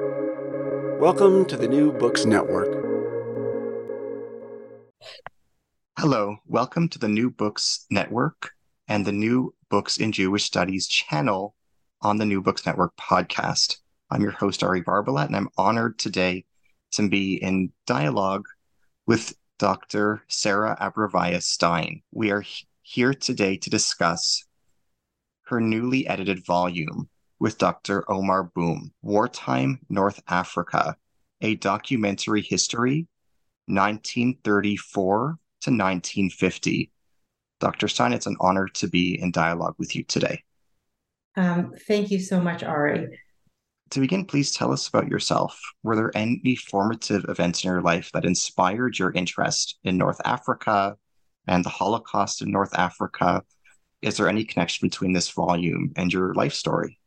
Welcome to the New Books Network. Hello, welcome to the New Books Network and the New Books in Jewish Studies channel on the New Books Network podcast. I'm your host, Ari Barbalat, and I'm honored today to be in dialogue with Dr. Sarah Abrevaya Stein. We are here today to discuss her newly edited volume with Dr. Aomar Boum, Wartime North Africa, a documentary history, 1934 to 1950. Dr. Stein, it's an honor to be in dialogue with you today. Um, thank you so much, Ari. To begin, please tell us about yourself. Were there any formative events in your life that inspired your interest in North Africa and the Holocaust in North Africa? Is there any connection between this volume and your life story?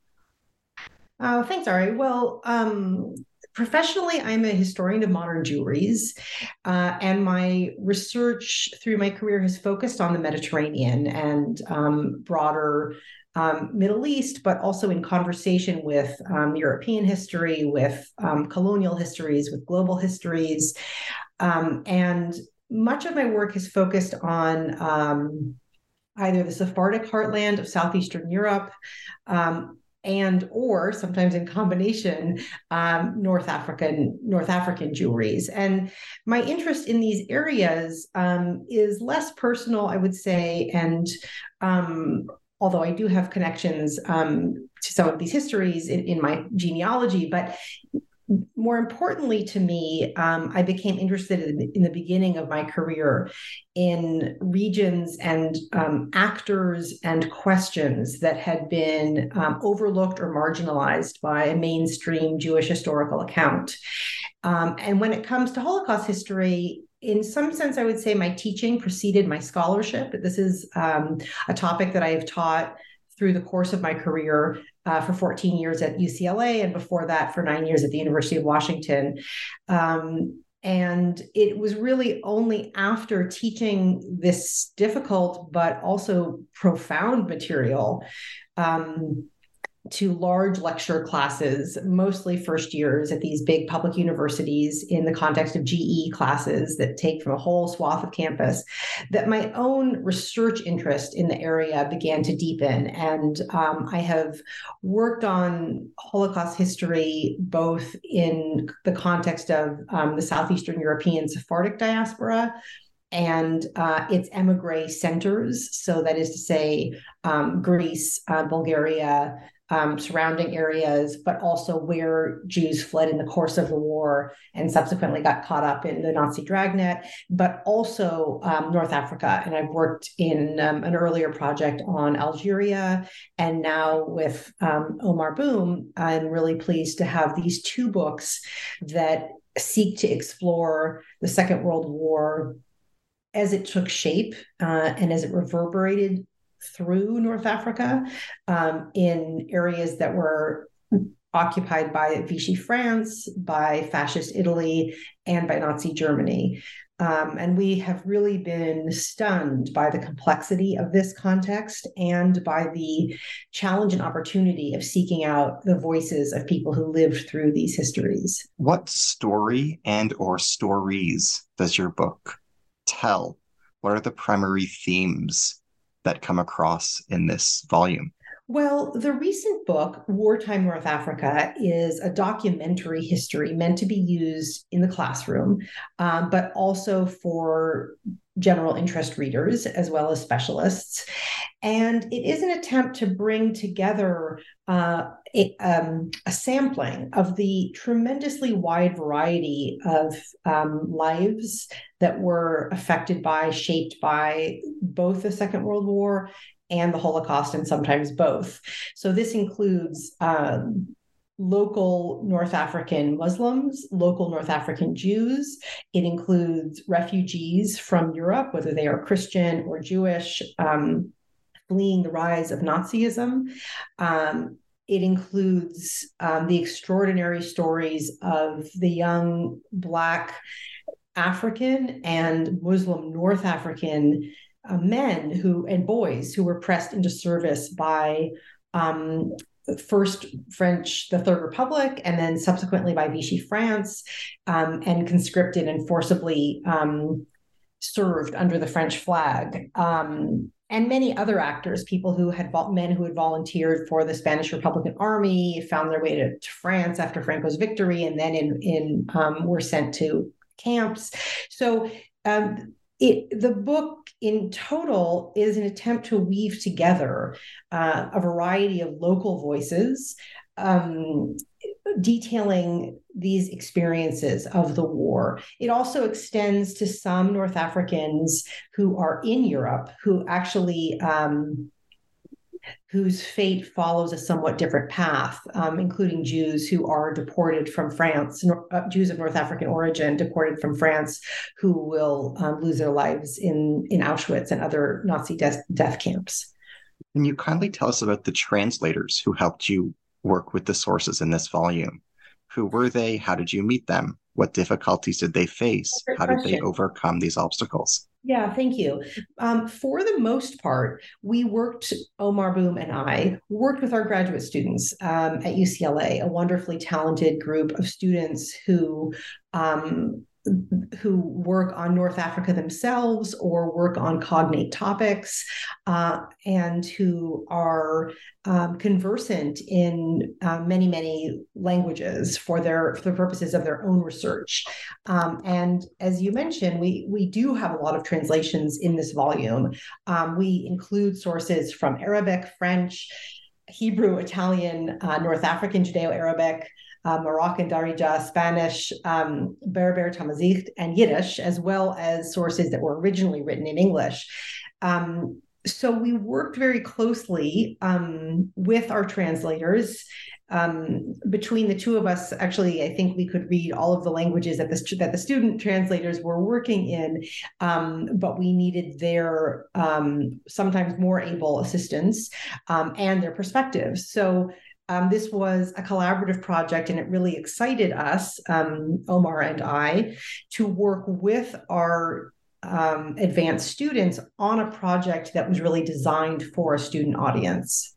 Oh, thanks, Ari. Well, um, professionally, I'm a historian of modern Jewries, uh, and my research through my career has focused on the Mediterranean and um, broader um, Middle East, but also in conversation with um, European history, with um, colonial histories, with global histories. Um, and much of my work has focused on um, either the Sephardic heartland of Southeastern Europe um, and or sometimes in combination um, north african north african Jewries and my interest in these areas um, is less personal i would say and um, although I do have connections um, to some of these histories in, in, my genealogy, but more importantly to me, um, I became interested in the, in the, beginning of my career in regions and um, actors and questions that had been um, overlooked or marginalized by a mainstream Jewish historical account. Um, and when it comes to Holocaust history, in some sense, I would say my teaching preceded my scholarship. This is um, a topic that I have taught through the course of my career uh, for 14 years at UCLA and before that for nine years at the University of Washington. Um, and it was really only after teaching this difficult but also profound material um, to large lecture classes, mostly first years at these big public universities in the context of GE classes that take from a whole swath of campus, that my own research interest in the area began to deepen. And um, I have worked on Holocaust history both in the context of um, the Southeastern European Sephardic diaspora and uh, its emigre centers. So that is to say, um, Greece, uh, Bulgaria, um, surrounding areas, but also where Jews fled in the course of the war and subsequently got caught up in the Nazi dragnet, but also um, North Africa. And I've worked in um, an earlier project on Algeria. And now with um, Aomar Boum, I'm really pleased to have these two books that seek to explore the Second World War as it took shape uh, and as it reverberated through North Africa um, in areas that were occupied by Vichy France, by fascist Italy, and by Nazi Germany. Um, and we have really been stunned by the complexity of this context and by the challenge and opportunity of seeking out the voices of people who lived through these histories. What story and or stories does your book tell? What are the primary themes that come across in this volume? Well, the recent book, Wartime North Africa, is a documentary history meant to be used in the classroom, um, but also for general interest readers as well as specialists. And it is an attempt to bring together uh, a, um, a, sampling of the tremendously wide variety of um, lives that were affected by, shaped by both the Second World War and the Holocaust, and sometimes both. So this includes um, local North African Muslims, local North African Jews. It includes refugees from Europe, whether they are Christian or Jewish, um, fleeing the rise of Nazism. Um, it includes um, the extraordinary stories of the young Black African and Muslim North African uh, men who and boys who were pressed into service by um, first French, the Third Republic, and then subsequently by Vichy France, um, and conscripted and forcibly um, served under the French flag. Um, and many other actors, people who had men who had volunteered for the Spanish Republican Army, found their way to, to France after Franco's victory, and then in in um, were sent to camps. So um, it the book in total is an attempt to weave together uh, a variety of local voices um, detailing these experiences of the war. It also extends to some North Africans who are in Europe who actually. Um, whose fate follows a somewhat different path, um, including Jews who are deported from France, uh, Jews of North African origin deported from France, who will um, lose their lives in in Auschwitz and other Nazi death, death camps. Can you kindly tell us about the translators who helped you work with the sources in this volume? Who were they? How did you meet them? What difficulties did they face? How did they overcome these obstacles? Yeah, thank you. Um, for the most part, we worked, Aomar Boum and I worked with our graduate students um, at UCLA, a wonderfully talented group of students who um, who work on North Africa themselves or work on cognate topics uh, and who are um, conversant in uh, many, many languages for their for the purposes of their own research. Um, and as you mentioned, we we do have a lot of translations in this volume. Um, we include sources from Arabic, French, Hebrew, Italian, uh, North African Judeo-Arabic uh, Moroccan Darija, Spanish, um, Berber Tamazight, and Yiddish, as well as sources that were originally written in English. Um, so we worked very closely um, with our translators. Um, between the two of us, actually, I think we could read all of the languages that the that the student translators were working in, um, but we needed their um, sometimes more able assistance and their perspectives. So um, this was a collaborative project, and it really excited us, um, Aomar and I, to work with our um, advanced students on a project that was really designed for a student audience.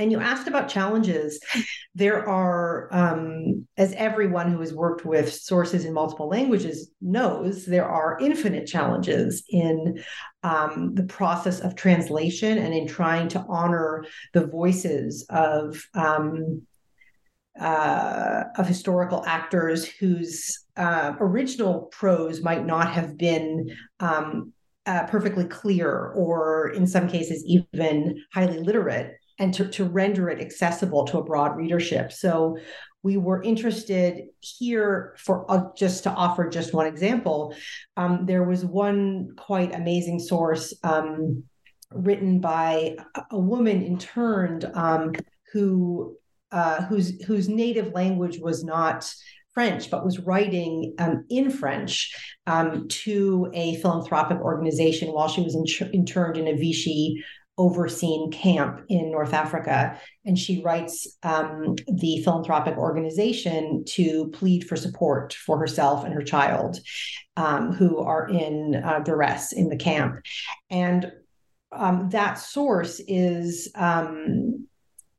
And you asked about challenges. There are, um, as everyone who has worked with sources in multiple languages knows, there are infinite challenges in um, the process of translation and in trying to honor the voices of um, uh, of historical actors whose uh, original prose might not have been um, uh, perfectly clear or in some cases even highly literate and to, to render it accessible to a broad readership. So we were interested here for uh, just to offer just one example. Um, there was one quite amazing source um, written by a, woman interned um, who uh, whose whose native language was not French, but was writing um, in French um, to a philanthropic organization while she was in, interned in a Vichy overseen camp in North Africa. And she writes um, the philanthropic organization to plead for support for herself and her child um, who are in uh, duress in the camp. And um, that source is um,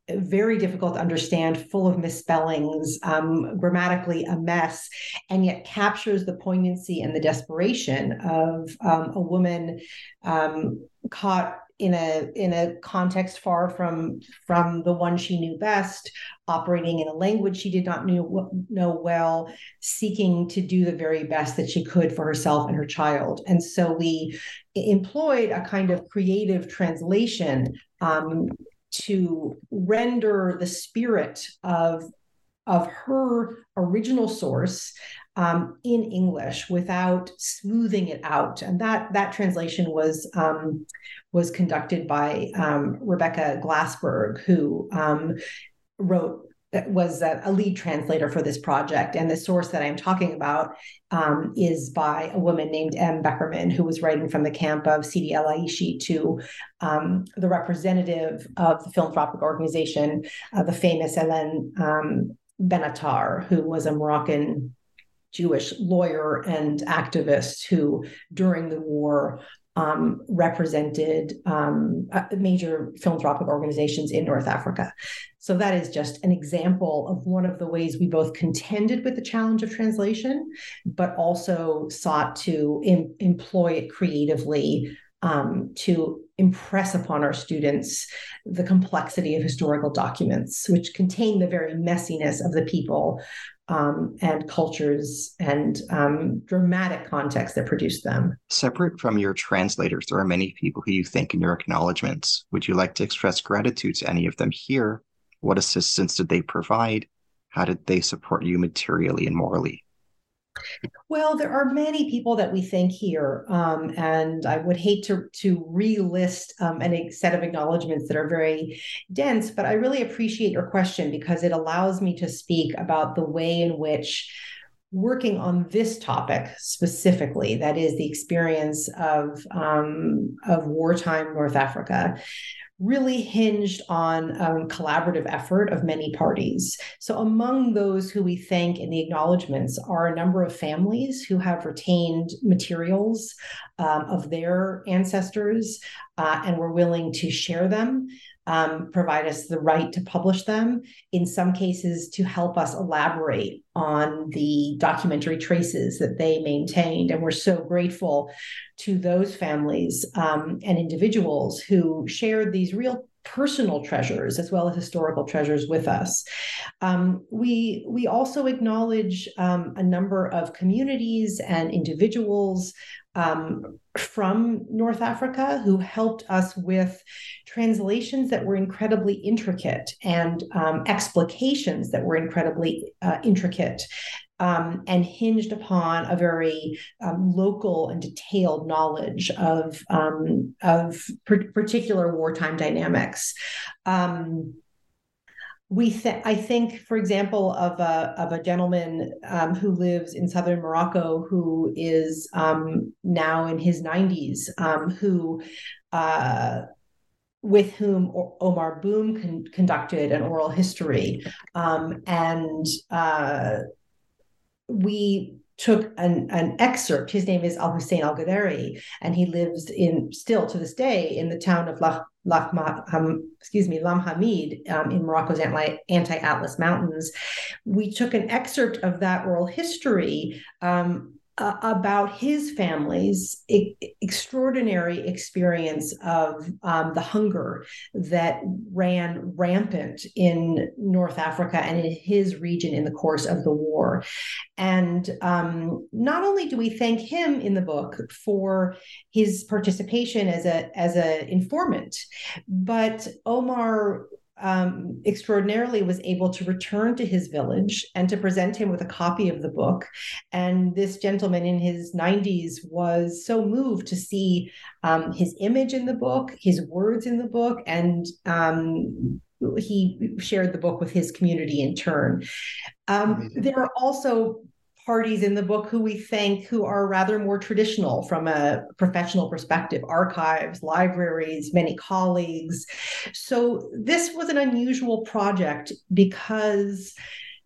very difficult to understand, full of misspellings, um, grammatically a mess, and yet captures the poignancy and the desperation of um, a woman um, caught in a in a context far from from the one she knew best operating in a language she did not knew, know well seeking to do the very best that she could for herself and her child. And so we employed a kind of creative translation um, to render the spirit of of her original source um, in English without smoothing it out, and that that translation was um, was conducted by um, Rebecca Glassberg, who um, wrote was a, lead translator for this project. And the source that I'm talking about um, is by a woman named M. Beckerman, who was writing from the camp of Sidi El Ayachi to um, the representative of the philanthropic organization, uh, the famous Hélène Benattar, who was a Moroccan Jewish lawyer and activist who, during the war, um, represented um, major philanthropic organizations in North Africa. So that is just an example of one of the ways we both contended with the challenge of translation, but also sought to em- employ it creatively um, to impress upon our students the complexity of historical documents, which contain the very messiness of the people um, and cultures and um, dramatic context that produced them. Separate from your translators, there are many people who you thank in your acknowledgments. Would you like to express gratitude to any of them here? What assistance did they provide? How did they support you materially and morally? Well, there are many people that we thank here, um, and I would hate to to relist um, a set of acknowledgments that are very dense. But I really appreciate your question because it allows me to speak about the way in which working on this topic specifically, that is the experience of um, of wartime North Africa, really hinged on um, collaborative effort of many parties. So, among those who we thank in the acknowledgments are a number of families who have retained materials um, of their ancestors uh, and were willing to share them um, provide us the right to publish them, in some cases, to help us elaborate on the documentary traces that they maintained. And we're so grateful to those families um, and individuals who shared these real personal treasures as well as historical treasures with us. Um, we we also acknowledge um, a number of communities and individuals um, from North Africa who helped us with translations that were incredibly intricate and um, explications that were incredibly uh, intricate. Um, and hinged upon a very um, local and detailed knowledge of of particular wartime dynamics. Um, we th- I think, for example, of a of a gentleman um, who lives in southern Morocco who is um, now in his 90s, um, who uh, with whom Aomar Boum con- conducted an oral history, um, and uh, we took an, an excerpt. His name is Al Hussein Al Ghadari, and he lives in still to this day in the town of Lach, Lach um, excuse me, Lam Hamid um, in Morocco's anti Atlas Mountains. We took an excerpt of that oral history um, uh, about his family's e- extraordinary experience of um, the hunger that ran rampant in North Africa and in his region in the course of the war. And um, not only do we thank him in the book for his participation as a as an informant, but Aomar um, extraordinarily was able to return to his village and to present him with a copy of the book. And this gentleman in his 90s was so moved to see um, his image in the book, his words in the book, and um, he shared the book with his community in turn. Um, there are also parties in the book who we thank who are rather more traditional from a professional perspective archives libraries many colleagues. So this was an unusual project because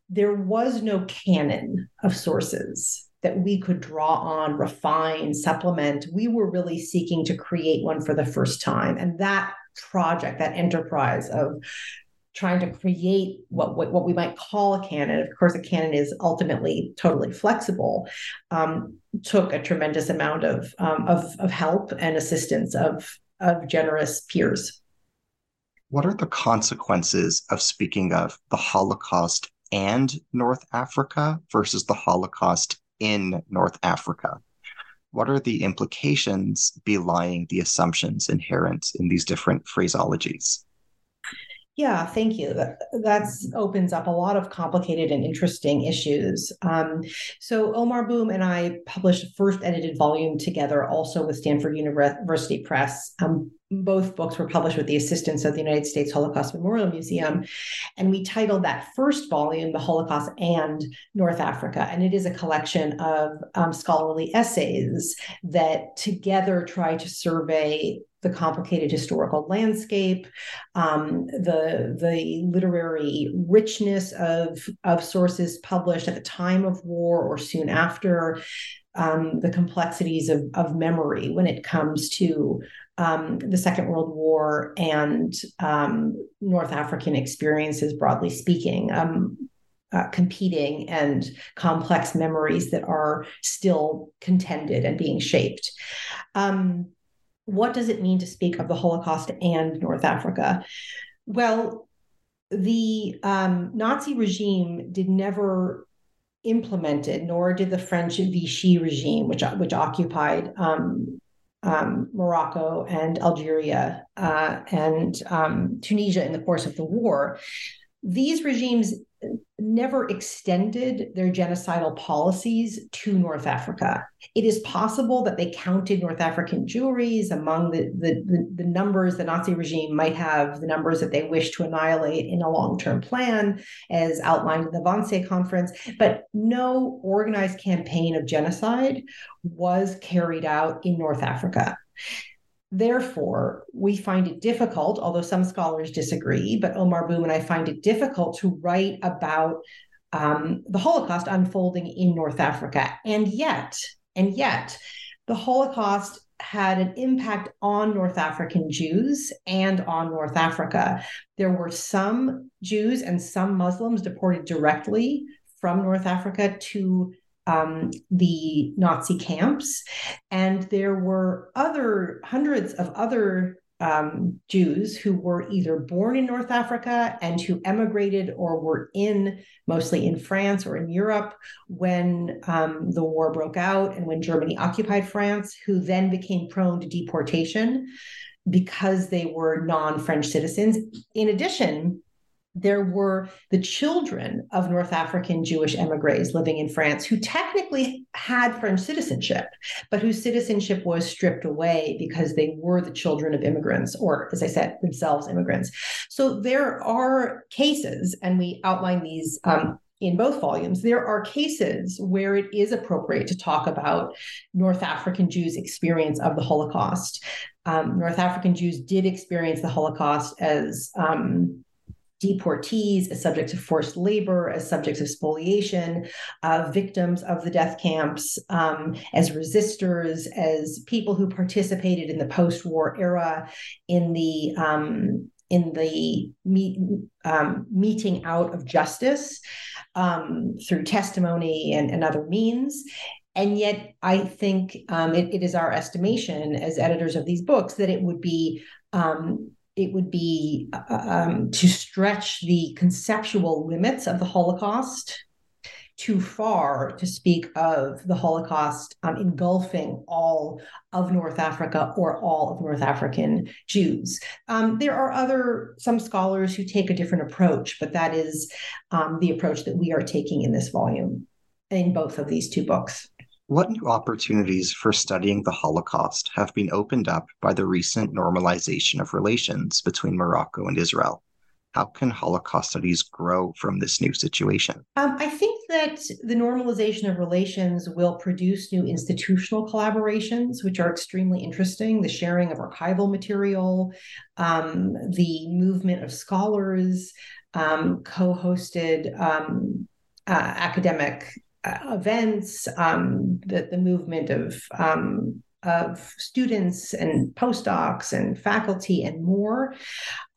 there was no canon of sources that we could draw on refine supplement. We were really seeking to create one for the first time. And that project that enterprise of trying to create what, what, what we might call a canon. Of course, a canon is ultimately totally flexible. Um, took a tremendous amount of, um, of of help and assistance of of generous peers. What are the consequences of speaking of the Holocaust and North Africa versus the Holocaust in North Africa? What are the implications belying the assumptions inherent in these different phraseologies? Yeah, thank you. That that's opens up a lot of complicated and interesting issues. Um, so Aomar Boum and I published a first edited volume together, also with Stanford University Press. Um, both books were published with the assistance of the United States Holocaust Memorial Museum. And we titled that first volume, The Holocaust and North Africa. And it is a collection of um, scholarly essays that together try to survey the complicated historical landscape, um, the the literary richness of of sources published at the time of war or soon after, um, the complexities of, of memory when it comes to um, the Second World War and um, North African experiences, broadly speaking. Um, uh, competing and complex memories that are still contended and being shaped. Um, what does it mean to speak of the Holocaust and North Africa? Well, the um, Nazi regime did never implemented, nor did the French Vichy regime, which which occupied um, um, Morocco and Algeria uh, and um, Tunisia in the course of the war. These regimes never extended their genocidal policies to North Africa. It is possible that they counted North African Jewries among the, the, the, the numbers the Nazi regime might have, the numbers that they wish to annihilate in a long term plan, as outlined in the Wannsee Conference. But no organized campaign of genocide was carried out in North Africa. Therefore, we find it difficult, although some scholars disagree, but Aomar Boum and I find it difficult to write about um, the Holocaust unfolding in North Africa. And yet, and yet, the Holocaust had an impact on North African Jews and on North Africa. There were some Jews and some Muslims deported directly from North Africa to um, the Nazi camps. And there were other hundreds of other um, Jews who were either born in North Africa and who emigrated or were in mostly in France or in Europe when um, the war broke out and when Germany occupied France, who then became prone to deportation because they were non French citizens. In addition, there were the children of North African Jewish emigres living in France who technically had French citizenship, but whose citizenship was stripped away because they were the children of immigrants, or as I said, themselves immigrants. So there are cases, and we outline these um, in both volumes, there are cases where it is appropriate to talk about North African Jews' experience of the Holocaust. Um, North African Jews did experience the Holocaust as um, deportees, as subjects of forced labor, as subjects of spoliation, uh, victims of the death camps, um, as resistors, as people who participated in the post-war era in the um, in the um, meting out of justice um, through testimony and, and other means. And yet, I think um, it, it is our estimation as editors of these books that it would be um, it would be uh, um, to stretch the conceptual limits of the Holocaust too far to speak of the Holocaust um, engulfing all of North Africa or all of North African Jews. Um, there are other, some scholars who take a different approach, but that is um, the approach that we are taking in this volume, in both of these two books. What new opportunities for studying the Holocaust have been opened up by the recent normalization of relations between Morocco and Israel? How can Holocaust studies grow from this new situation? Um, I think that the normalization of relations will produce new institutional collaborations, which are extremely interesting. The sharing of archival material, um, the movement of scholars, um, co hosted um, uh, academic events, um, the, the movement of um, of students and postdocs and faculty and more.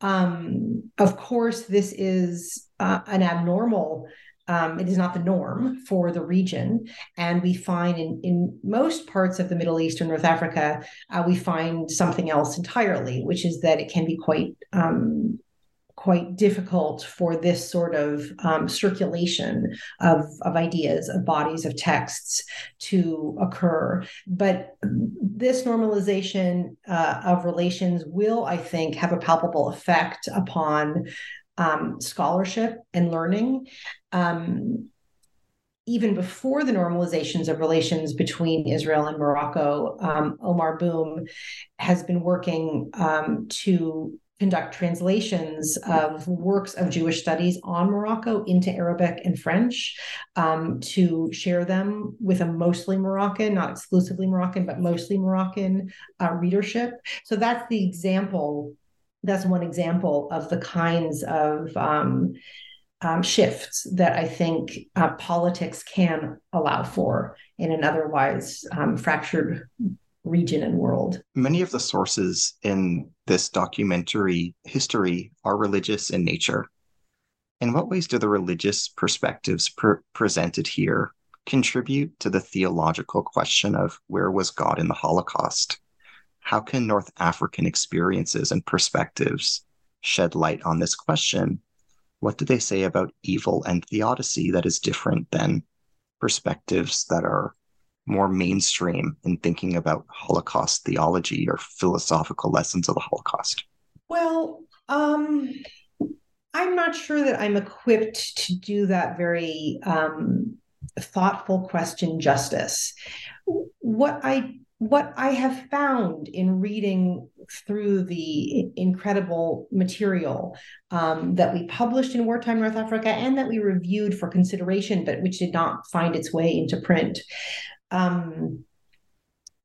Um, of course, this is uh, an abnormal. Um, it is not the norm for the region. And we find in, in most parts of the Middle East or North Africa, uh, we find something else entirely, which is that it can be quite um, quite difficult for this sort of um, circulation of, of ideas, of bodies, of texts to occur. But this normalization uh, of relations will, I think, have a palpable effect upon um, scholarship and learning. Um, even before the normalizations of relations between Israel and Morocco, um, Aomar Boum has been working um, to conduct translations of works of Jewish studies on Morocco into Arabic and French um, to share them with a mostly Moroccan, not exclusively Moroccan, but mostly Moroccan uh, readership. So that's the example. That's one example of the kinds of um, um, shifts that I think uh, politics can allow for in an otherwise um, fractured region and world. Many of the sources in this documentary history are religious in nature. In what ways do the religious perspectives pre- presented here contribute to the theological question of where was God in the Holocaust? How can North African experiences and perspectives shed light on this question? What do they say about evil and theodicy that is different than perspectives that are more mainstream in thinking about Holocaust theology or philosophical lessons of the Holocaust? Well, um, I'm not sure that I'm equipped to do that very um, thoughtful question justice. What I what I have found in reading through the incredible material um, that we published in Wartime North Africa and that we reviewed for consideration, but which did not find its way into print, um,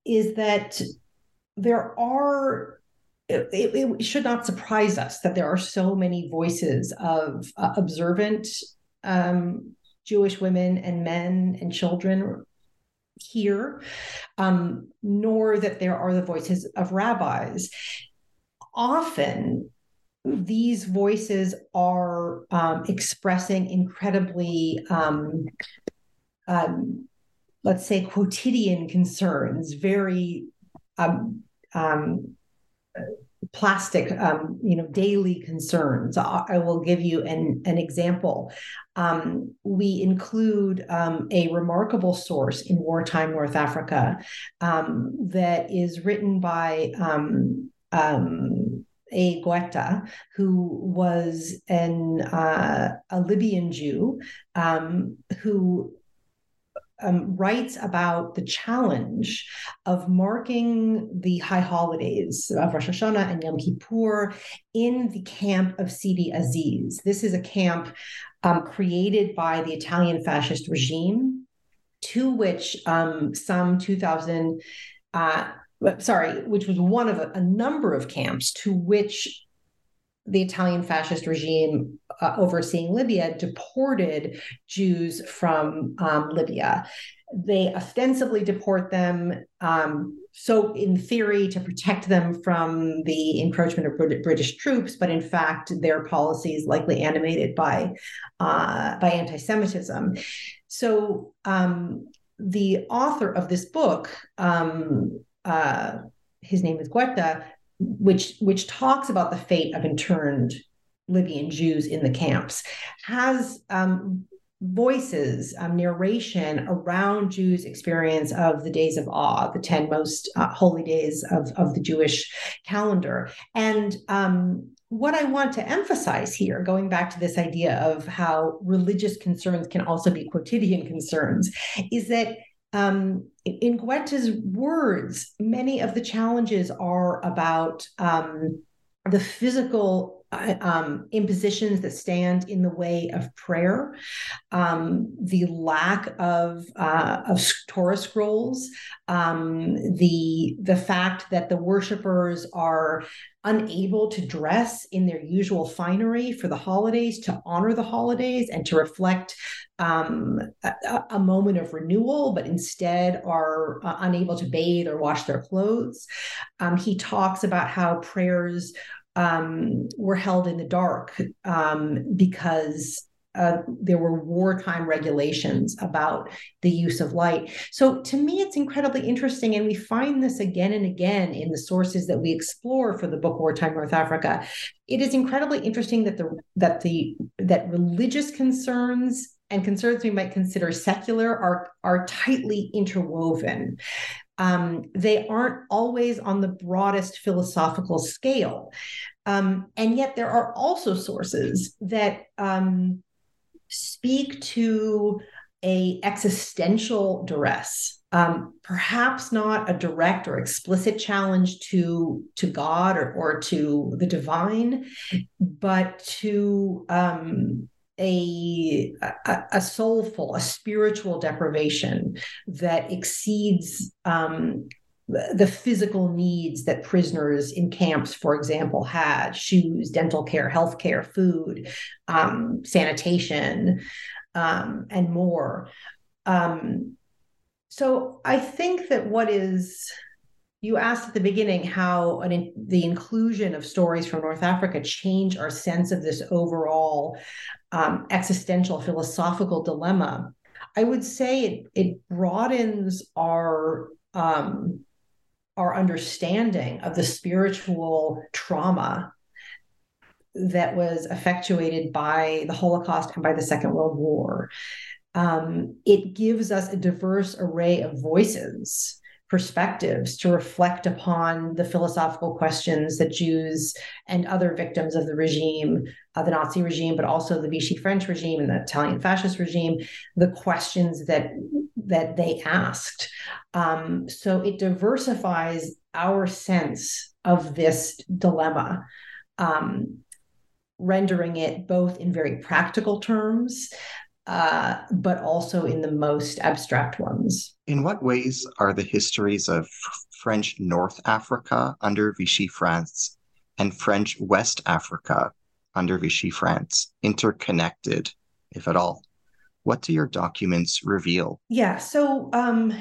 is that there are it, it, should not surprise us that there are so many voices of uh, observant um, Jewish women and men and children here, um, nor that there are the voices of rabbis. Often, these voices are um, expressing incredibly um, um, let's say, quotidian concerns, very um, um, plastic, um, you know, daily concerns. I, will give you an, an example. Um, we include um, a remarkable source in wartime North Africa um, that is written by um, a Guetta, who was an uh, a Libyan Jew um, who um, writes about the challenge of marking the high holidays of Rosh Hashanah and Yom Kippur in the camp of Sidi Azaz. This is a camp um, created by the Italian fascist regime, to which um, some 2,000, uh, sorry, which was one of a, a number of camps to which the Italian fascist regime uh, overseeing Libya deported Jews from um, Libya. They ostensibly deport them, um, so in theory, to protect them from the encroachment of British troops, but in fact, their policies likely animated by uh, by anti-Semitism. So um, the author of this book, um, uh, his name is Guetta, which which talks about the fate of interned Libyan Jews in the camps, has um, voices, um, narration around Jews' experience of the days of awe, the 10 most uh, holy days of, of the Jewish calendar. And um, what I want to emphasize here, going back to this idea of how religious concerns can also be quotidian concerns, is that um, in Guetta's words, many of the challenges are about um, the physical um, impositions that stand in the way of prayer, um, the lack of uh, of Torah scrolls, um, the the fact that the worshippers are unable to dress in their usual finery for the holidays to honor the holidays and to reflect um, a, a, moment of renewal, but instead are uh, unable to bathe or wash their clothes. Um, he talks about how prayers um, were held in the dark um, because uh, there were wartime regulations about the use of light. So to me, it's incredibly interesting, and we find this again and again in the sources that we explore for the book Wartime North Africa. It is incredibly interesting that the that the that religious concerns and concerns we might consider secular are are tightly interwoven. Um, they aren't always on the broadest philosophical scale. Um, and yet, there are also sources that um, speak to a existential duress um, perhaps not a direct or explicit challenge to to god or, or to the divine but to um, a, a, a soulful a spiritual deprivation that exceeds um, the physical needs that prisoners in camps, for example, had shoes, dental care, health care, food, um, sanitation, um, and more. Um, so I think that what is you asked at the beginning how an, the inclusion of stories from North Africa change our sense of this overall um, existential philosophical dilemma. I would say it, it broadens our um, our understanding of the spiritual trauma that was effectuated by the Holocaust and by the Second World War. Um, it gives us a diverse array of voices perspectives to reflect upon the philosophical questions that Jews and other victims of the regime, uh, the Nazi regime, but also the Vichy French regime and the Italian fascist regime, the questions that that they asked. Um, so it diversifies our sense of this dilemma. Um, rendering it both in very practical terms, uh, but also in the most abstract ones. In what ways are the histories of French North Africa under Vichy France and French West Africa under Vichy France interconnected, if at all? What do your documents reveal? Yeah, so um,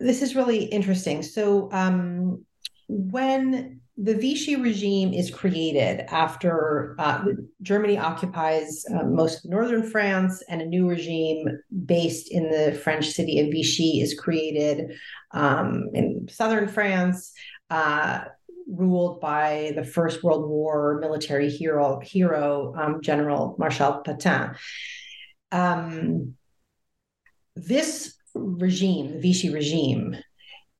this is really interesting. So um, when the Vichy regime is created after uh, Germany occupies uh, most of northern France, and a new regime based in the French city of Vichy is created um, in southern France, uh, ruled by the First World War military hero, hero um, General Marshal Pétain. Um, this regime, the Vichy regime,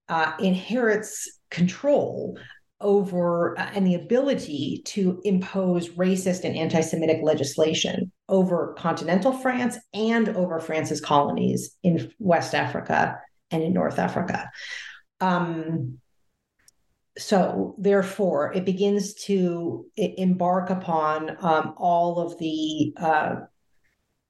uh, inherits control over uh, and the ability to impose racist and anti Semitic legislation over continental France and over France's colonies in West Africa and in North Africa. Um, so, therefore, it begins to embark upon um, all of the uh,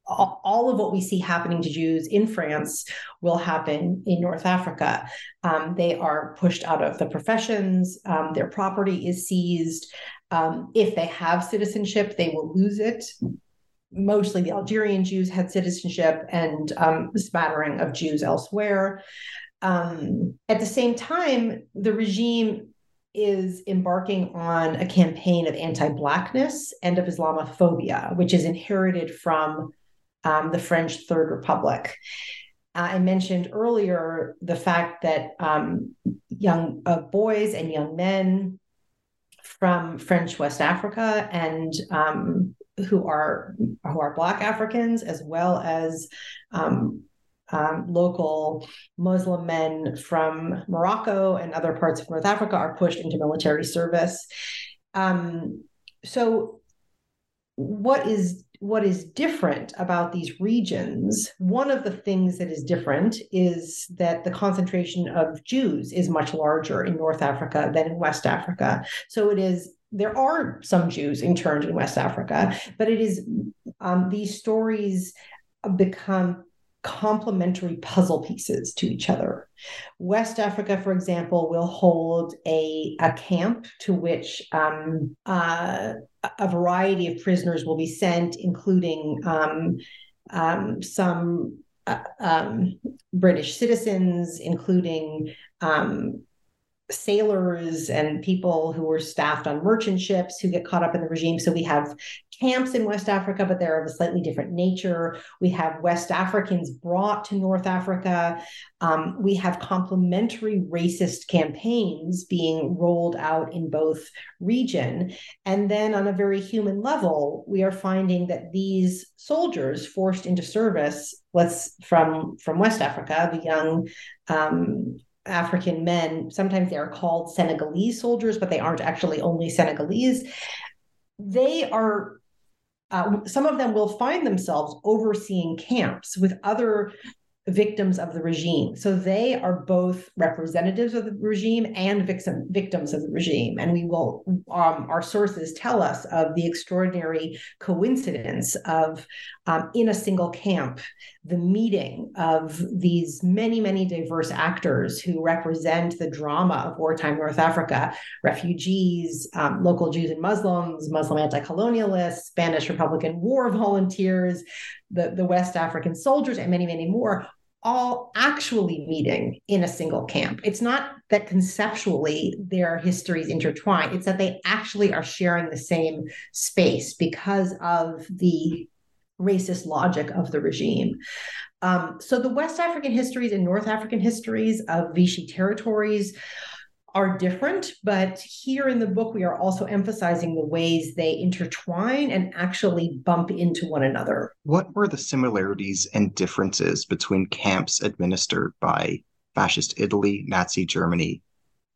all of what we see happening to Jews in France will happen in North Africa. Um, they are pushed out of the professions, um, their property is seized. Um, if they have citizenship, they will lose it. Mostly the Algerian Jews had citizenship and um, smattering of Jews elsewhere. Um, at the same time, the regime is embarking on a campaign of anti Blackness and of Islamophobia, which is inherited from um, the French Third Republic. I mentioned earlier the fact that um, young uh, boys and young men from French West Africa and um, who are who are Black Africans, as well as um, um, local Muslim men from Morocco and other parts of North Africa, are pushed into military service. Um, so, what is what is different about these regions, one of the things that is different is that the concentration of Jews is much larger in North Africa than in West Africa. So it is there are some Jews interned in West Africa, but it is um, these stories become complementary puzzle pieces to each other. West Africa, for example, will hold a, a camp to which um, uh, a variety of prisoners will be sent, including um, um, some uh, um, British citizens, including um, sailors and people who were staffed on merchant ships who get caught up in the regime. So we have camps in West Africa, but they're of a slightly different nature. We have West Africans brought to North Africa. Um, we have complementary racist campaigns being rolled out in both region. And then on a very human level, we are finding that these soldiers forced into service, let's from from West Africa, the young um, African men, sometimes they are called Senegalese soldiers, but they aren't actually only Senegalese. They are uh, some of them will find themselves overseeing camps with other victims of the regime. So they are both representatives of the regime and victim, victims of the regime. And we will, um, our sources tell us of the extraordinary coincidence of um, in a single camp, the meeting of these many, many diverse actors who represent the drama of wartime North Africa refugees, um, local Jews and Muslims, Muslim anti colonialists, Spanish Republican War volunteers, the, the West African soldiers, and many, many more all actually meeting in a single camp. It's not that conceptually their histories intertwine, it's that they actually are sharing the same space because of the racist logic of the regime. Um, so the West African histories and North African histories of Vichy territories are different, but here in the book, we are also emphasizing the ways they intertwine and actually bump into one another. What were the similarities and differences between camps administered by fascist Italy, Nazi Germany,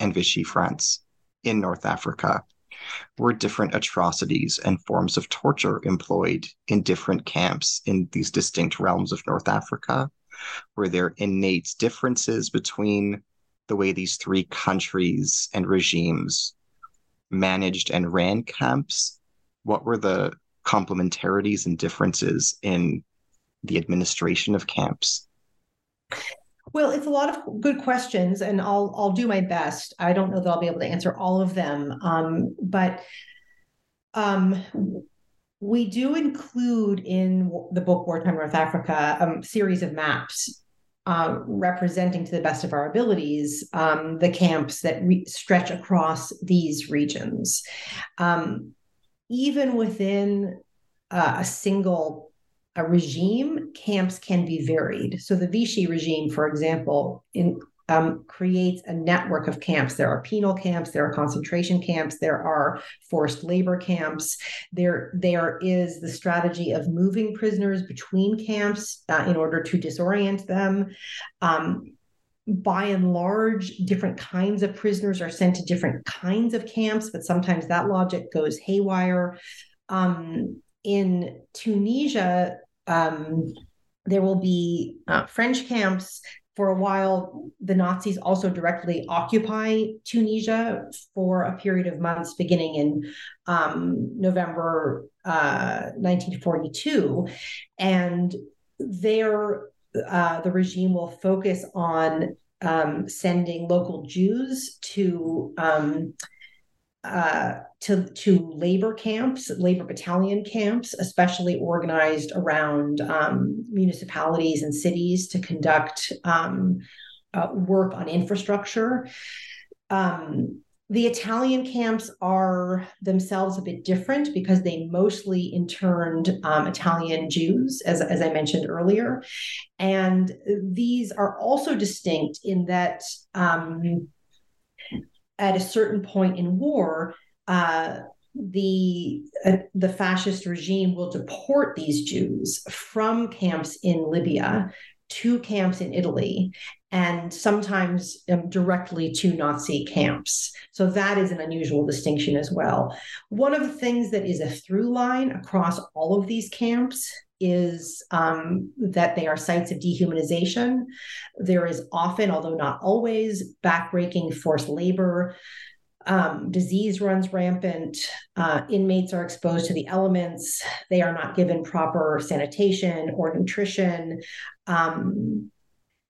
and Vichy France in North Africa? Were different atrocities and forms of torture employed in different camps in these distinct realms of North Africa? Were there innate differences between the way these three countries and regimes managed and ran camps? What were the complementarities and differences in the administration of camps? Well, it's a lot of good questions, and I'll I'll do my best. I don't know that I'll be able to answer all of them, um, but um, we do include in the book Wartime North Africa a um, series of maps uh, representing to the best of our abilities um, the camps that re- stretch across these regions. Um, even within uh, a single a regime, camps can be varied. So the Vichy regime, for example, in um, creates a network of camps. There are penal camps, there are concentration camps, there are forced labor camps. There, there is the strategy of moving prisoners between camps uh, in order to disorient them. Um, by and large, different kinds of prisoners are sent to different kinds of camps, but sometimes that logic goes haywire. Um, in Tunisia, um, there will be uh, French camps for a while, the Nazis also directly occupy Tunisia for a period of months beginning in um, November uh, 1942. And there, uh, the regime will focus on um, sending local Jews to um, uh, to to labor camps, labor battalion camps, especially organized around um, municipalities and cities to conduct um, uh, work on infrastructure. Um, the Italian camps are themselves a bit different because they mostly interned um, Italian Jews, as, as I mentioned earlier. And these are also distinct in that um, at a certain point in war, uh, the uh, the fascist regime will deport these Jews from camps in Libya to camps in Italy and sometimes um, directly to Nazi camps. So that is an unusual distinction as well. One of the things that is a through line across all of these camps is um, that they are sites of dehumanization. There is often, although not always, backbreaking forced labor. Um, disease runs rampant. Uh, inmates are exposed to the elements. They are not given proper sanitation or nutrition. Um,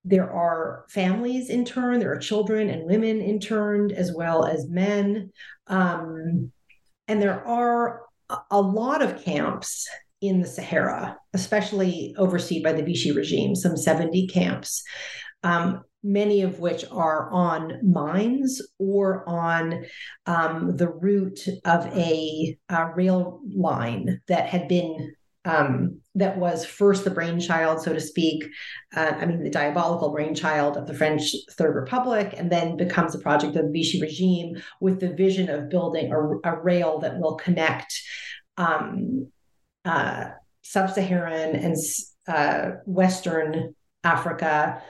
there are families interned, there are children and women interned, as well as men. Um, and there are a lot of camps in the Sahara, especially overseen by the Vichy regime, some 70 camps, um, many of which are on mines or on um, the route of a, a, rail line that had been. Um, that was first the brainchild, so to speak, uh, I mean, the diabolical brainchild of the French Third Republic, and then becomes a project of the Vichy regime with the vision of building a, a rail that will connect um, uh, sub-Saharan and uh, Western Africa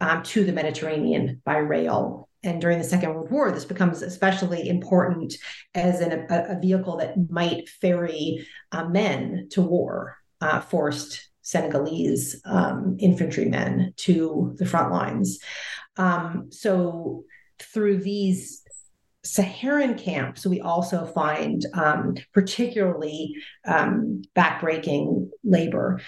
um, to the Mediterranean by rail. And during the Second World War, this becomes especially important as an, a, a, vehicle that might ferry uh, men to war, uh, forced Senegalese um, infantrymen to the front lines. Um, so through these Saharan camps, we also find um, particularly um, backbreaking labor.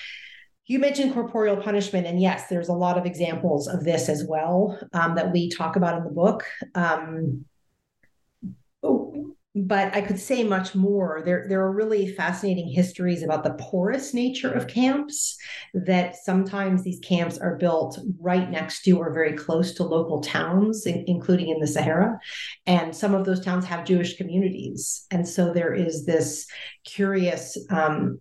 You mentioned corporeal punishment, and yes, there's a lot of examples of this as well um, that we talk about in the book. But I could say much more. There, there are really fascinating histories about the porous nature of camps, that sometimes these camps are built right next to or very close to local towns, in, including in the Sahara. And some of those towns have Jewish communities. And so there is this curious um,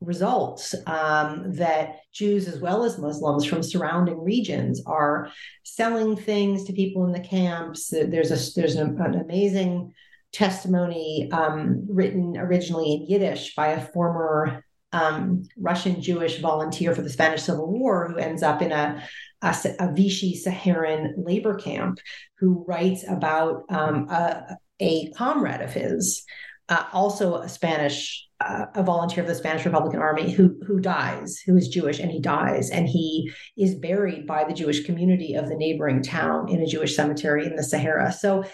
results um, that Jews as well as Muslims from surrounding regions are selling things to people in the camps. There's a there's an, an amazing testimony um, written originally in Yiddish by a former um, Russian Jewish volunteer for the Spanish Civil War who ends up in a, a, a Vichy Saharan labor camp who writes about um, a, a comrade of his, uh, also a Spanish uh, a volunteer of the Spanish Republican Army who who dies, who is Jewish, and he dies, and he is buried by the Jewish community of the neighboring town in a Jewish cemetery in the Sahara. So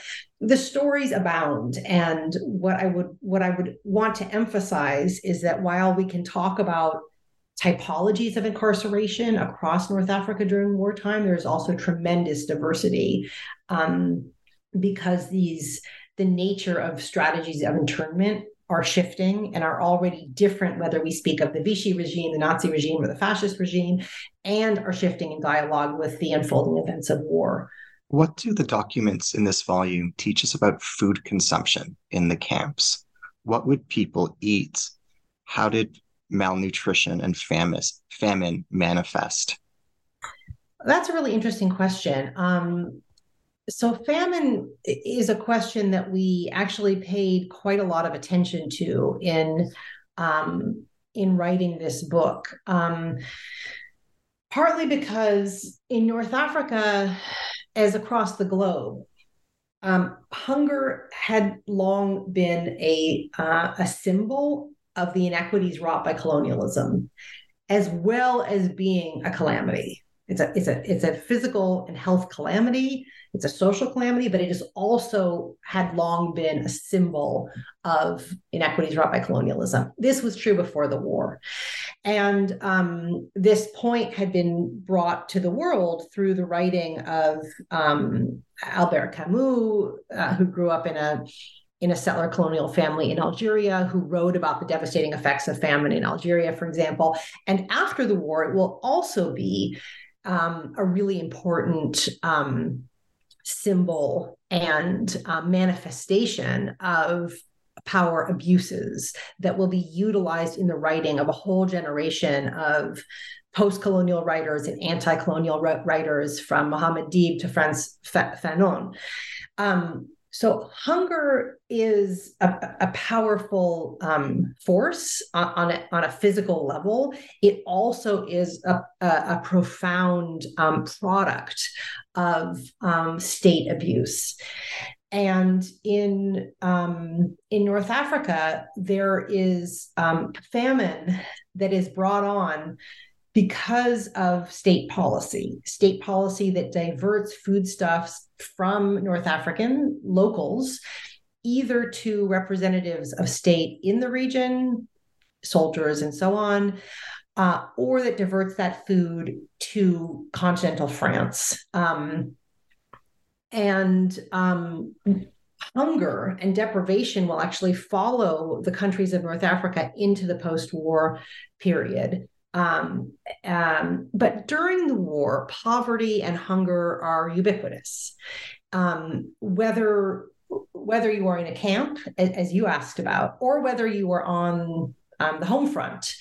the stories abound, and what I would what I would want to emphasize is that while we can talk about typologies of incarceration across North Africa during wartime, there's also tremendous diversity um, because these the nature of strategies of internment are shifting and are already different, whether we speak of the Vichy regime, the Nazi regime, or the fascist regime, and are shifting in dialogue with the unfolding events of war. What do the documents in this volume teach us about food consumption in the camps? What would people eat? How did malnutrition and famine, famine manifest? That's a really interesting question. Um, so famine is a question that we actually paid quite a lot of attention to in um, in writing this book. Um, partly because in North Africa, as across the globe, um, hunger had long been a uh, a symbol of the inequities wrought by colonialism, as well as being a calamity. It's a it's a it's a physical and health calamity it's a social calamity, but it has also had long been a symbol of inequities wrought by colonialism. This was true before the war. And um, this point had been brought to the world through the writing of um, Albert Camus, uh, who grew up in a in a settler colonial family in Algeria who wrote about the devastating effects of famine in Algeria, for example. And after the war, it will also be um, a really important um, symbol and uh, manifestation of power abuses that will be utilized in the writing of a whole generation of post-colonial writers and anti-colonial writers from Mohammed Dib to Frantz Fanon. Um, so hunger is a, a powerful um, force on, on, a, on a physical level. It also is a, a, a profound um, product of um, state abuse. And in um, in North Africa, there is um, famine that is brought on because of state policy, state policy that diverts foodstuffs from North African locals either to representatives of state in the region, soldiers and so on, uh, or that diverts that food to continental France. Um, and um, hunger and deprivation will actually follow the countries of North Africa into the post war period. Um, um, but during the war, poverty and hunger are ubiquitous. Um, whether whether you are in a camp, as you asked about, or whether you are on um, the home front,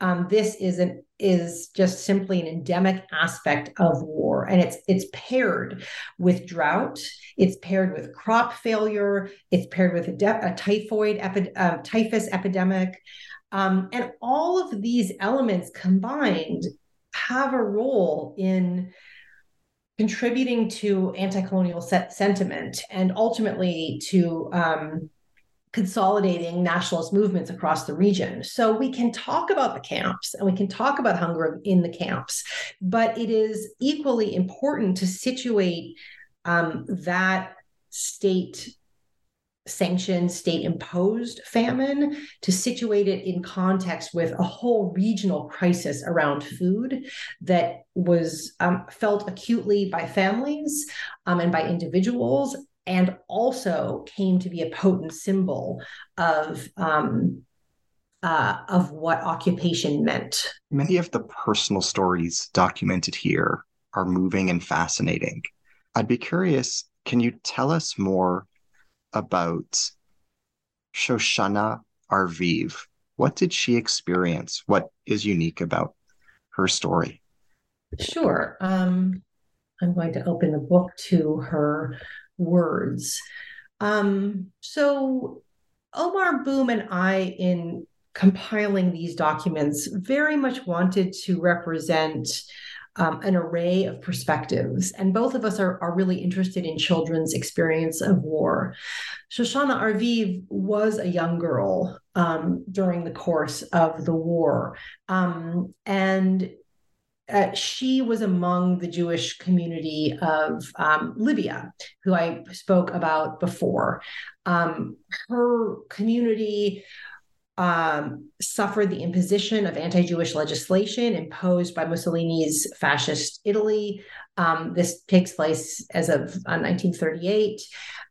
um, this is an is just simply an endemic aspect of war, and it's it's paired with drought, it's paired with crop failure, it's paired with a, de- a typhoid epi- uh, typhus epidemic. Um, and all of these elements combined have a role in contributing to anti-colonial sentiment and ultimately to um, consolidating nationalist movements across the region. So we can talk about the camps and we can talk about hunger in the camps, but it is equally important to situate um, that state sanctioned state imposed famine to situate it in context with a whole regional crisis around food that was um, felt acutely by families um, and by individuals and also came to be a potent symbol of um, uh, of what occupation meant. Many of the personal stories documented here are moving and fascinating. I'd be curious, can you tell us more about Shoshana Arviv? What did she experience? What is unique about her story? Sure. Um, I'm going to open the book to her words. Um, so, Aomar Boum and I, in compiling these documents, very much wanted to represent um, an array of perspectives. And both of us are, are really interested in children's experience of war. Shoshana Arviv was a young girl um, during the course of the war. Um, and uh, she was among the Jewish community of um, Libya, who I spoke about before. Um, her community um, suffered the imposition of anti Jewish legislation imposed by Mussolini's fascist Italy. Um, this takes place as of uh, 1938.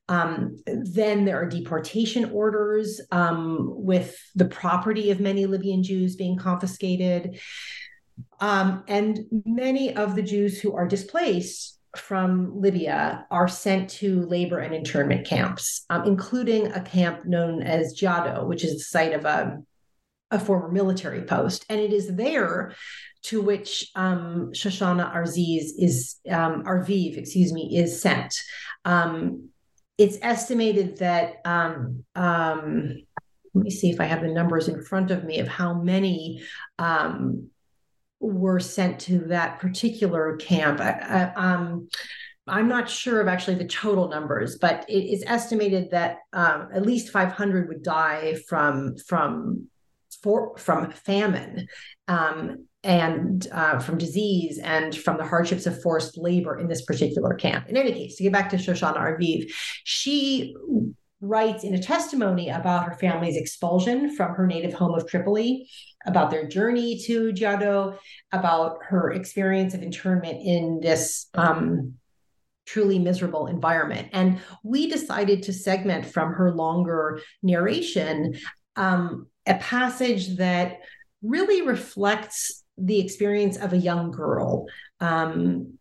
Um, then there are deportation orders um, with the property of many Libyan Jews being confiscated. Um, and many of the Jews who are displaced from Libya are sent to labor and internment camps, um, including a camp known as Jado, which is the site of a, a former military post. And it is there to which um, Shoshana Arziz is, um, Arviv, excuse me, is sent. Um, it's estimated that, um, um, let me see if I have the numbers in front of me of how many um, were sent to that particular camp. I, I, um, I'm not sure of actually the total numbers, but it is estimated that um, at least 500 would die from from for, from famine. Um, and uh, from disease and from the hardships of forced labor in this particular camp. In any case, to get back to Shoshana Arviv, she writes in a testimony about her family's expulsion from her native home of Tripoli about their journey to Jado, about her experience of internment in this um, truly miserable environment. And we decided to segment from her longer narration um, a passage that really reflects the experience of a young girl. Um,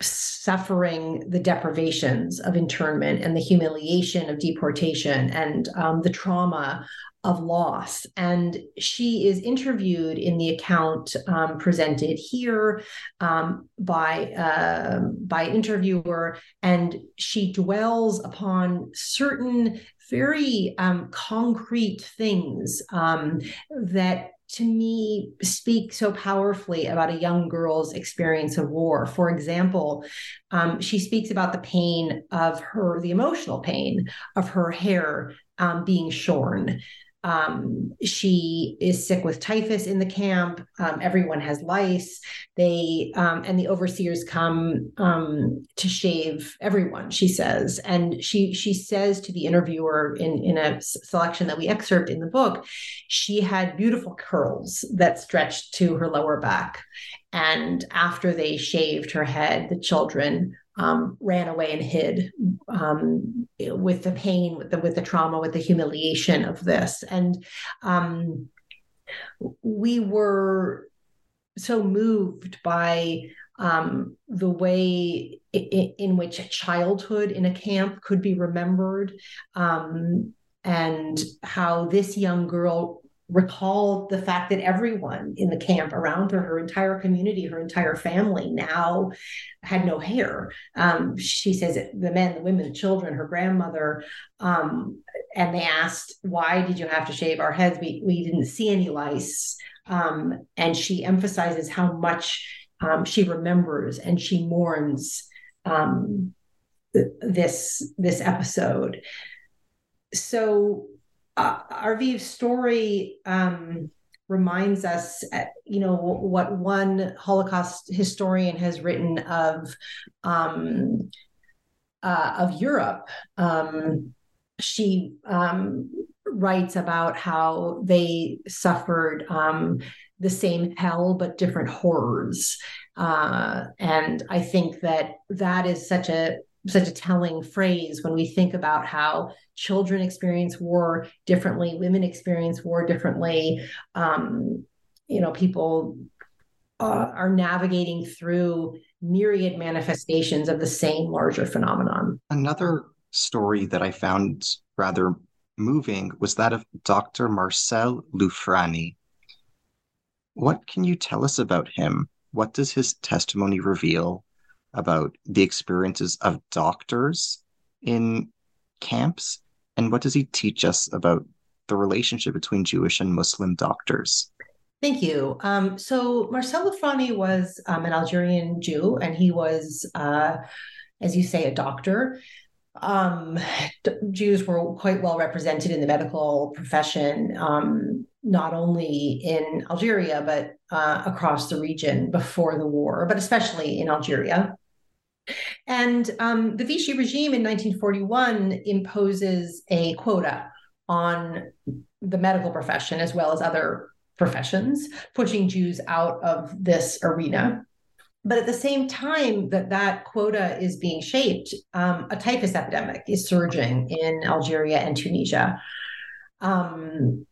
suffering the deprivations of internment and the humiliation of deportation and um, the trauma of loss. And she is interviewed in the account um, presented here um, by uh, by interviewer, and she dwells upon certain very um, concrete things um, that to me speak so powerfully about a young girl's experience of war. For example, um, she speaks about the pain of her, the emotional pain of her hair um, being shorn. Um, she is sick with typhus in the camp. Um, everyone has lice. They um, and the overseers come um, to shave everyone. She says, and she she says to the interviewer in in a selection that we excerpt in the book, she had beautiful curls that stretched to her lower back. And after they shaved her head, the children um, ran away and hid um, with the pain, with the with the trauma, with the humiliation of this, and um, we were so moved by um, the way in, in which childhood in a camp could be remembered, um, and how this young girl recalled the fact that everyone in the camp around her, her entire community, her entire family now had no hair. Um, she says the men, the women, the children, her grandmother, um, and they asked, "Why did you have to shave our heads? We we didn't see any lice." Um, and she emphasizes how much um, she remembers and she mourns um, this this episode. So uh, Arviv's story um, reminds us, uh, you know, what one Holocaust historian has written of um, uh, of Europe. Um, she um, writes about how they suffered um, the same hell but different horrors. Uh, and I think that that is such a such a telling phrase when we think about how children experience war differently, women experience war differently. Um, you know, people uh, are navigating through myriad manifestations of the same larger phenomenon. Another story that I found rather moving was that of Dr. Marcel Loufrani. What can you tell us about him? What does his testimony reveal about the experiences of doctors in camps? And what does he teach us about the relationship between Jewish and Muslim doctors? Thank you. Um, so Marcel Loufrani was um, an Algerian Jew, and he was, uh, as you say, a doctor. Um, Jews were quite well represented in the medical profession, um, not only in Algeria but uh, across the region before the war, but especially in Algeria. And um, the Vichy regime in 1941 imposes a quota on the medical profession as well as other professions, pushing Jews out of this arena. But at the same time that that quota is being shaped, um, a typhus epidemic is surging in Algeria and Tunisia. Um,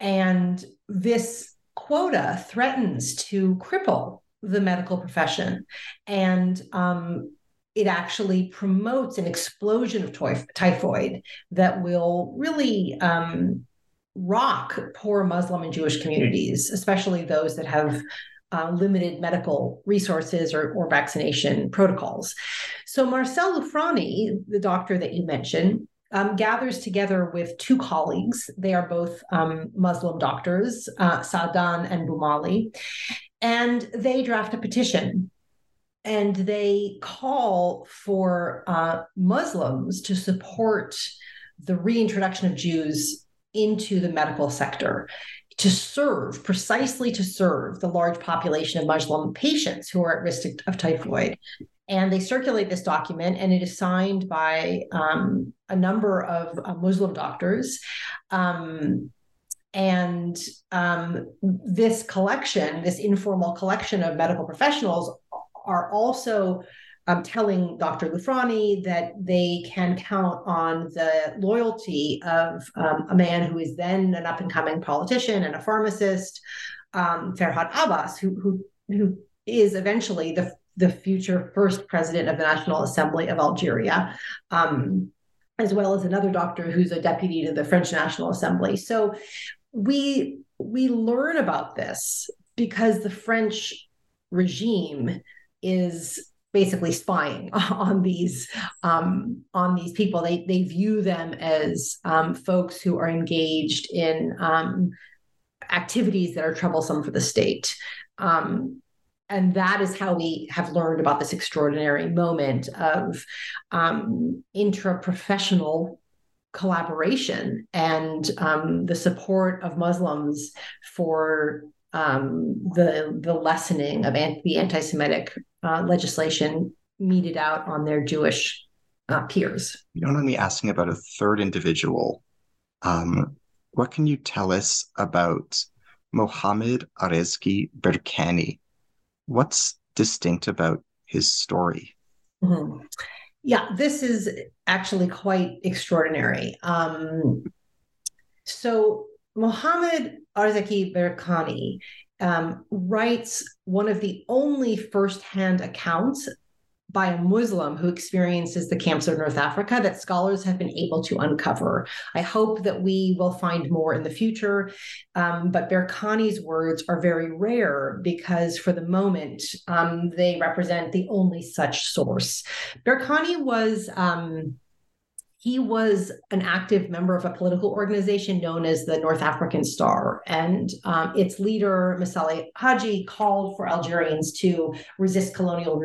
and this quota threatens to cripple the medical profession. And um, it actually promotes an explosion of typhoid that will really um, rock poor Muslim and Jewish communities, especially those that have uh, limited medical resources or, or vaccination protocols. So, Marcel Loufrani, the doctor that you mentioned, um, gathers together with two colleagues. They are both um, Muslim doctors, uh, Saadan and Bumali, and they draft a petition and they call for uh, Muslims to support the reintroduction of Jews into the medical sector to serve precisely to serve the large population of Muslim patients who are at risk of typhoid. And they circulate this document, and it is signed by um, a number of uh, Muslim doctors. Um, and um, this collection, this informal collection of medical professionals, are also um, telling Dr. Loufrani that they can count on the loyalty of um, a man who is then an up and coming politician and a pharmacist, um, Ferhat Abbas, who, who, who is eventually the, the future first president of the National Assembly of Algeria. Um, as well as another doctor who's a deputy to the French National Assembly. So we we learn about this because the French regime is basically spying on these um, on these people. They they view them as um, folks who are engaged in um, activities that are troublesome for the state. Um, and that is how we have learned about this extraordinary moment of um, intra-professional collaboration and um, the support of Muslims for um, the the lessening of the anti-Semitic uh, legislation meted out on their Jewish uh, peers. You don't mind me asking about a third individual. Um, what can you tell us about Mohammed Arezki Berkani? What's distinct about his story? Mm-hmm. Yeah, this is actually quite extraordinary. Um, so Mohammed Arezki Berkani um, writes one of the only firsthand accounts by a Muslim who experiences the camps of North Africa that scholars have been able to uncover. I hope that we will find more in the future, um, but Berkani's words are very rare because for the moment um, they represent the only such source. Berkani was. Um, he was an active member of a political organization known as the North African Star. And um, its leader, Messali Hadji, called for Algerians to resist colonial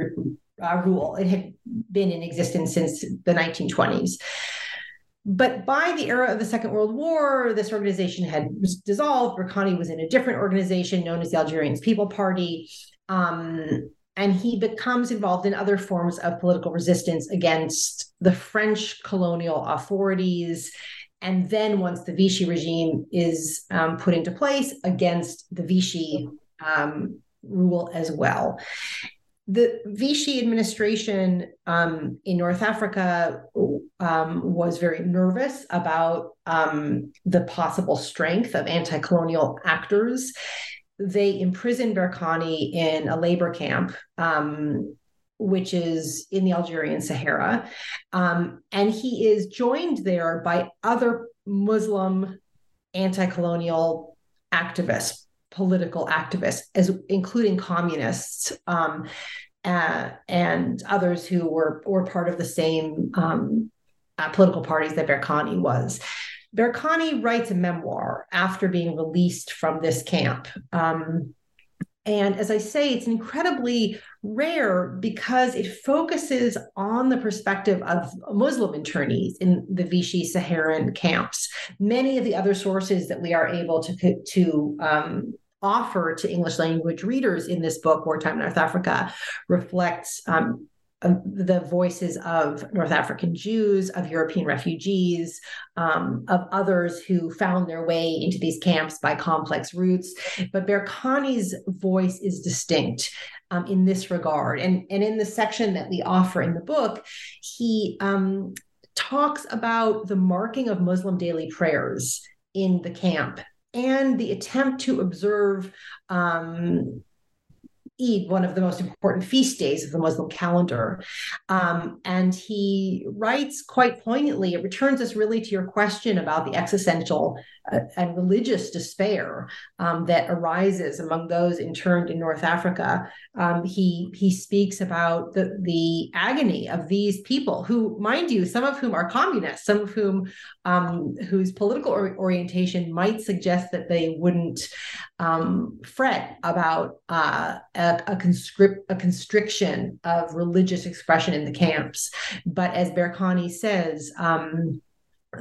uh, rule. It had been in existence since the 1920s. But by the era of the Second World War, this organization had dissolved. Berkani was in a different organization known as the Algerians People Party. Um, and he becomes involved in other forms of political resistance against the French colonial authorities. And then, once the Vichy regime is um, put into place, against the Vichy um, rule as well. The Vichy administration um, in North Africa um, was very nervous about um, the possible strength of anti colonial actors they imprisoned Berkani in a labor camp, um, which is in the Algerian Sahara. Um, and he is joined there by other Muslim anti colonial activists, political activists, as including communists. Um, uh, and others who were were part of the same um, uh, political parties that Berkani was. Berkani writes a memoir after being released from this camp. Um, and as I say, it's incredibly rare because it focuses on the perspective of Muslim internees in the Vichy Saharan camps. Many of the other sources that we are able to, to um, offer to English language readers in this book, Wartime North Africa, reflects um, the voices of North African Jews, of European refugees, um, of others who found their way into these camps by complex routes. But Berkani's voice is distinct um, in this regard. And, and in the section that we offer in the book, he um, talks about the marking of Muslim daily prayers in the camp and the attempt to observe um, Eid, one of the most important feast days of the Muslim calendar. Um, and he writes quite poignantly, it returns us really to your question about the existential and religious despair um, that arises among those interned in North Africa. Um, he, he speaks about the, the agony of these people who, mind you, some of whom are communists, some of whom um, whose political or- orientation might suggest that they wouldn't um, fret about uh, a, a, conscript, a constriction of religious expression in the camps. But as Berkani says, um,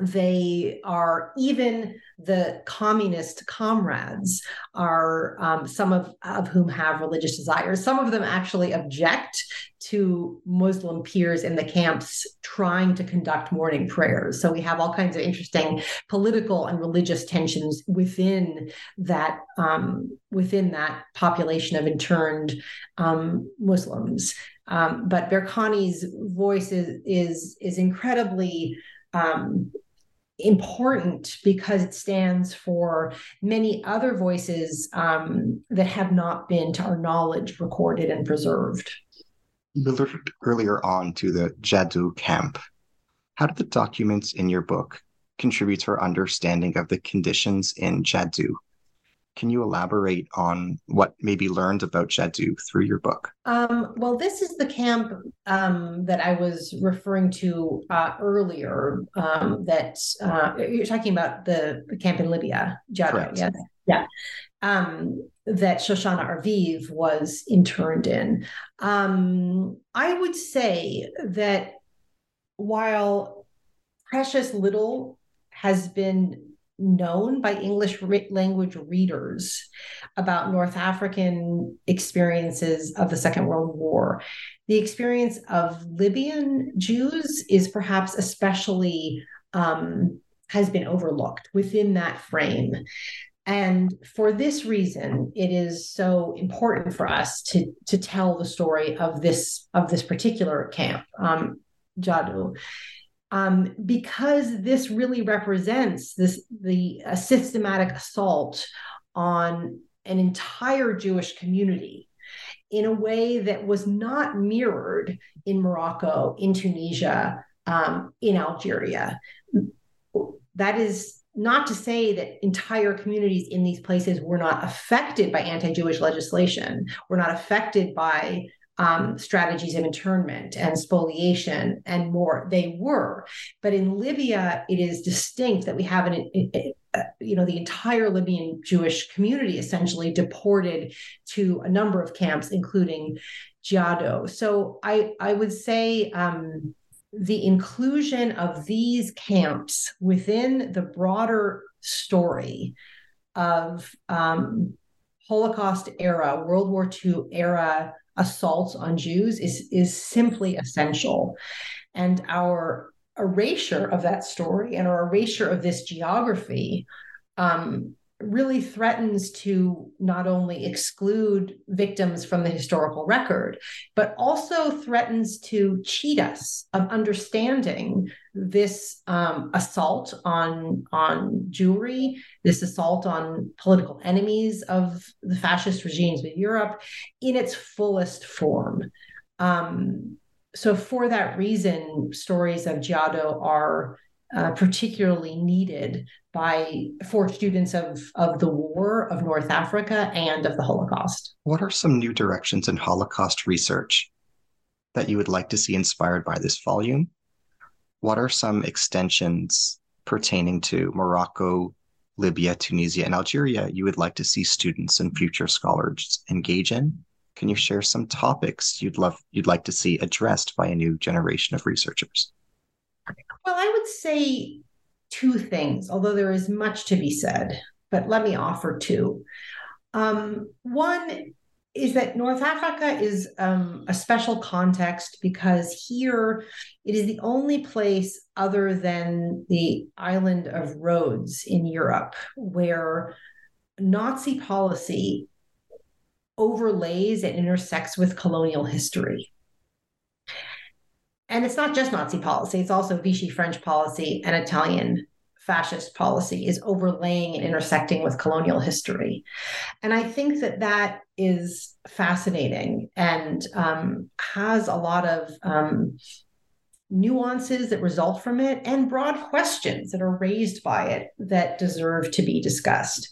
they are even the communist comrades are um, some of, of whom have religious desires. Some of them actually object to Muslim peers in the camps trying to conduct morning prayers. So we have all kinds of interesting political and religious tensions within that um, within that population of interned um, Muslims. Um, but Berkani's voice is is, is incredibly um, important because it stands for many other voices um, that have not been, to our knowledge, recorded and preserved. You alluded earlier on to the Jadou camp. How do the documents in your book contribute to our understanding of the conditions in Jadou? Can you elaborate on what may be learned about Jadou through your book? Um, well, this is the camp um, that I was referring to uh, earlier. Um, that uh, you're talking about the, the camp in Libya, Jadou, yes, yeah. Um, that Shoshana Arviv was interned in. Um, I would say that while precious little has been known by English language readers about North African experiences of the Second World War. The experience of Libyan Jews is perhaps especially um, has been overlooked within that frame. And for this reason, it is so important for us to, to tell the story of this of this particular camp, um, Jadou um, because this really represents this the systematic assault on an entire Jewish community in a way that was not mirrored in Morocco, in Tunisia, um, in Algeria. That is not to say that entire communities in these places were not affected by anti Jewish legislation, were not affected by um, strategies of internment and spoliation and more. They were, but in Libya, it is distinct that we have an, uh, you know, the entire Libyan Jewish community essentially deported to a number of camps, including Jadou. So I I would say. Um, the inclusion of these camps within the broader story of um, Holocaust era, World War II era assaults on Jews is is simply essential, and our erasure of that story and our erasure of this geography um, really threatens to not only exclude victims from the historical record, but also threatens to cheat us of understanding this um, assault on on Jewry, this assault on political enemies of the fascist regimes of Europe, in its fullest form. Um, so, for that reason, stories of Giado are uh, particularly needed by for students of of the war of North Africa and of the Holocaust. What are some new directions in Holocaust research that you would like to see inspired by this volume? What are some extensions pertaining to Morocco, Libya, Tunisia, and Algeria you would like to see students and future scholars engage in? Can you share some topics you'd love you'd like to see addressed by a new generation of researchers? Well, I would say two things, although there is much to be said, but let me offer two. Um, one is that North Africa is um, a special context because here it is the only place other than the island of Rhodes in Europe where Nazi policy overlays and intersects with colonial history. And it's not just Nazi policy, it's also Vichy French policy and Italian fascist policy is overlaying and intersecting with colonial history. And I think that that is fascinating and um, has a lot of um, nuances that result from it and broad questions that are raised by it that deserve to be discussed.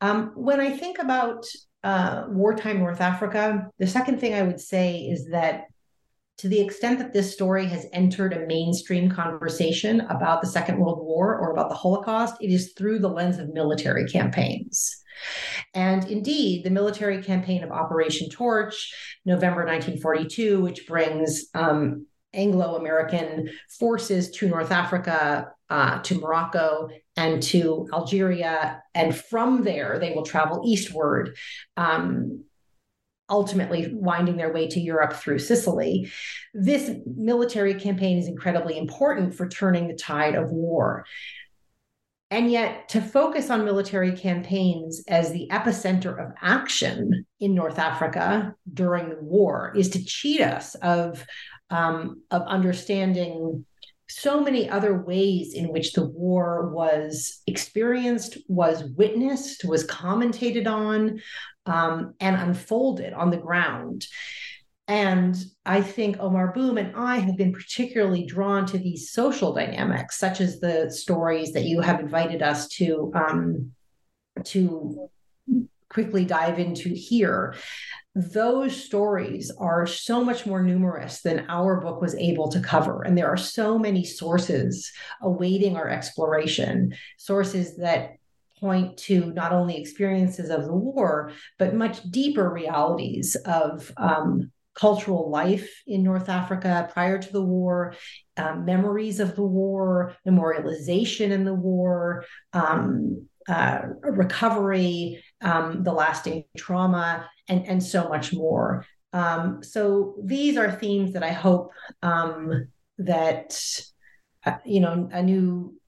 Um, when I think about uh, wartime North Africa, the second thing I would say is that to the extent that this story has entered a mainstream conversation about the Second World War or about the Holocaust, it is through the lens of military campaigns. And indeed, the military campaign of Operation Torch, November 1942, which brings um, Anglo American forces to North Africa, uh, to Morocco, and to Algeria. And from there, they will travel eastward. Um, ultimately winding their way to Europe through Sicily. This military campaign is incredibly important for turning the tide of war. And yet, to focus on military campaigns as the epicenter of action in North Africa during the war is to cheat us of, um, of understanding so many other ways in which the war was experienced, was witnessed, was commentated on, um, and unfolded on the ground. And I think Aomar Boum and I have been particularly drawn to these social dynamics, such as the stories that you have invited us to um, to quickly dive into here. Those stories are so much more numerous than our book was able to cover. And there are so many sources awaiting our exploration, sources that point to not only experiences of the war, but much deeper realities of um, cultural life in North Africa prior to the war, um, memories of the war, memorialization in the war, um, uh, recovery, um, the lasting trauma, and, and so much more. Um, so these are themes that I hope um, that uh, you know a new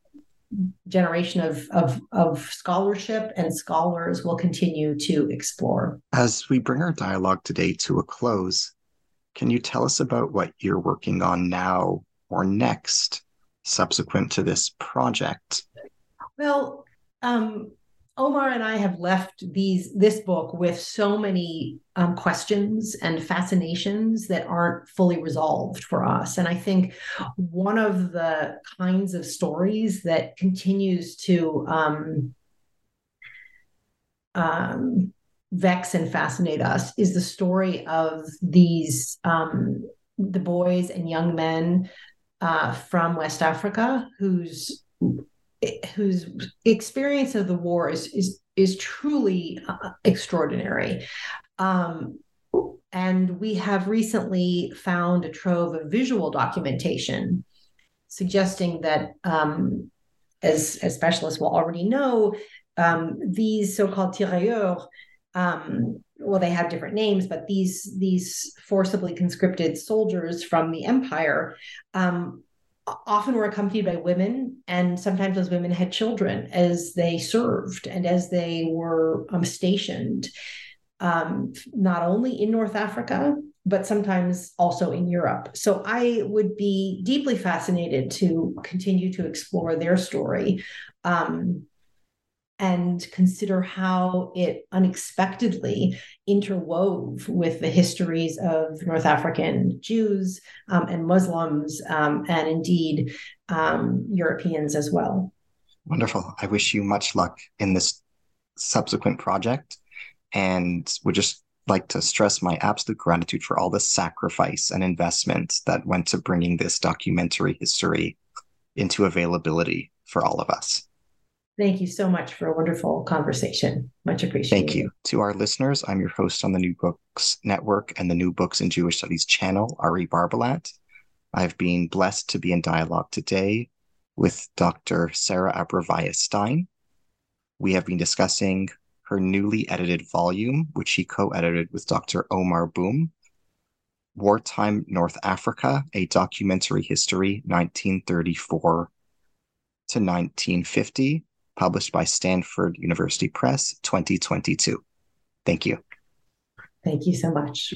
generation of, of, of scholarship and scholars will continue to explore. As we bring our dialogue today to a close, can you tell us about what you're working on now or next subsequent to this project? Well, um, Aomar and I have left these this book with so many um, questions and fascinations that aren't fully resolved for us. And I think one of the kinds of stories that continues to um, um, vex and fascinate us is the story of these um, the boys and young men uh, from West Africa whose whose experience of the war is is is truly uh, extraordinary. Um, and we have recently found a trove of visual documentation suggesting that, um, as, as specialists will already know, um, these so called tirailleurs um, well, they have different names, but these these forcibly conscripted soldiers from the empire um, often were accompanied by women, and sometimes those women had children as they served and as they were um, stationed, um, not only in North Africa but sometimes also in Europe. So I would be deeply fascinated to continue to explore their story. Um, and consider how it unexpectedly interwove with the histories of North African Jews um, and Muslims, um, and indeed um, Europeans as well. Wonderful. I wish you much luck in this subsequent project and would just like to stress my absolute gratitude for all the sacrifice and investment that went to bringing this documentary history into availability for all of us. Thank you so much for a wonderful conversation. Much appreciated. Thank you. To our listeners, I'm your host on the New Books Network and the New Books in Jewish Studies channel, Ari Barbalat. I've been blessed to be in dialogue today with Dr. Sarah Abrevaya Stein. We have been discussing her newly edited volume, which she co edited with Dr. Aomar Boum, Wartime North Africa, a documentary history, 1934 to 1950 published by Stanford University Press 2022. Thank you. Thank you so much.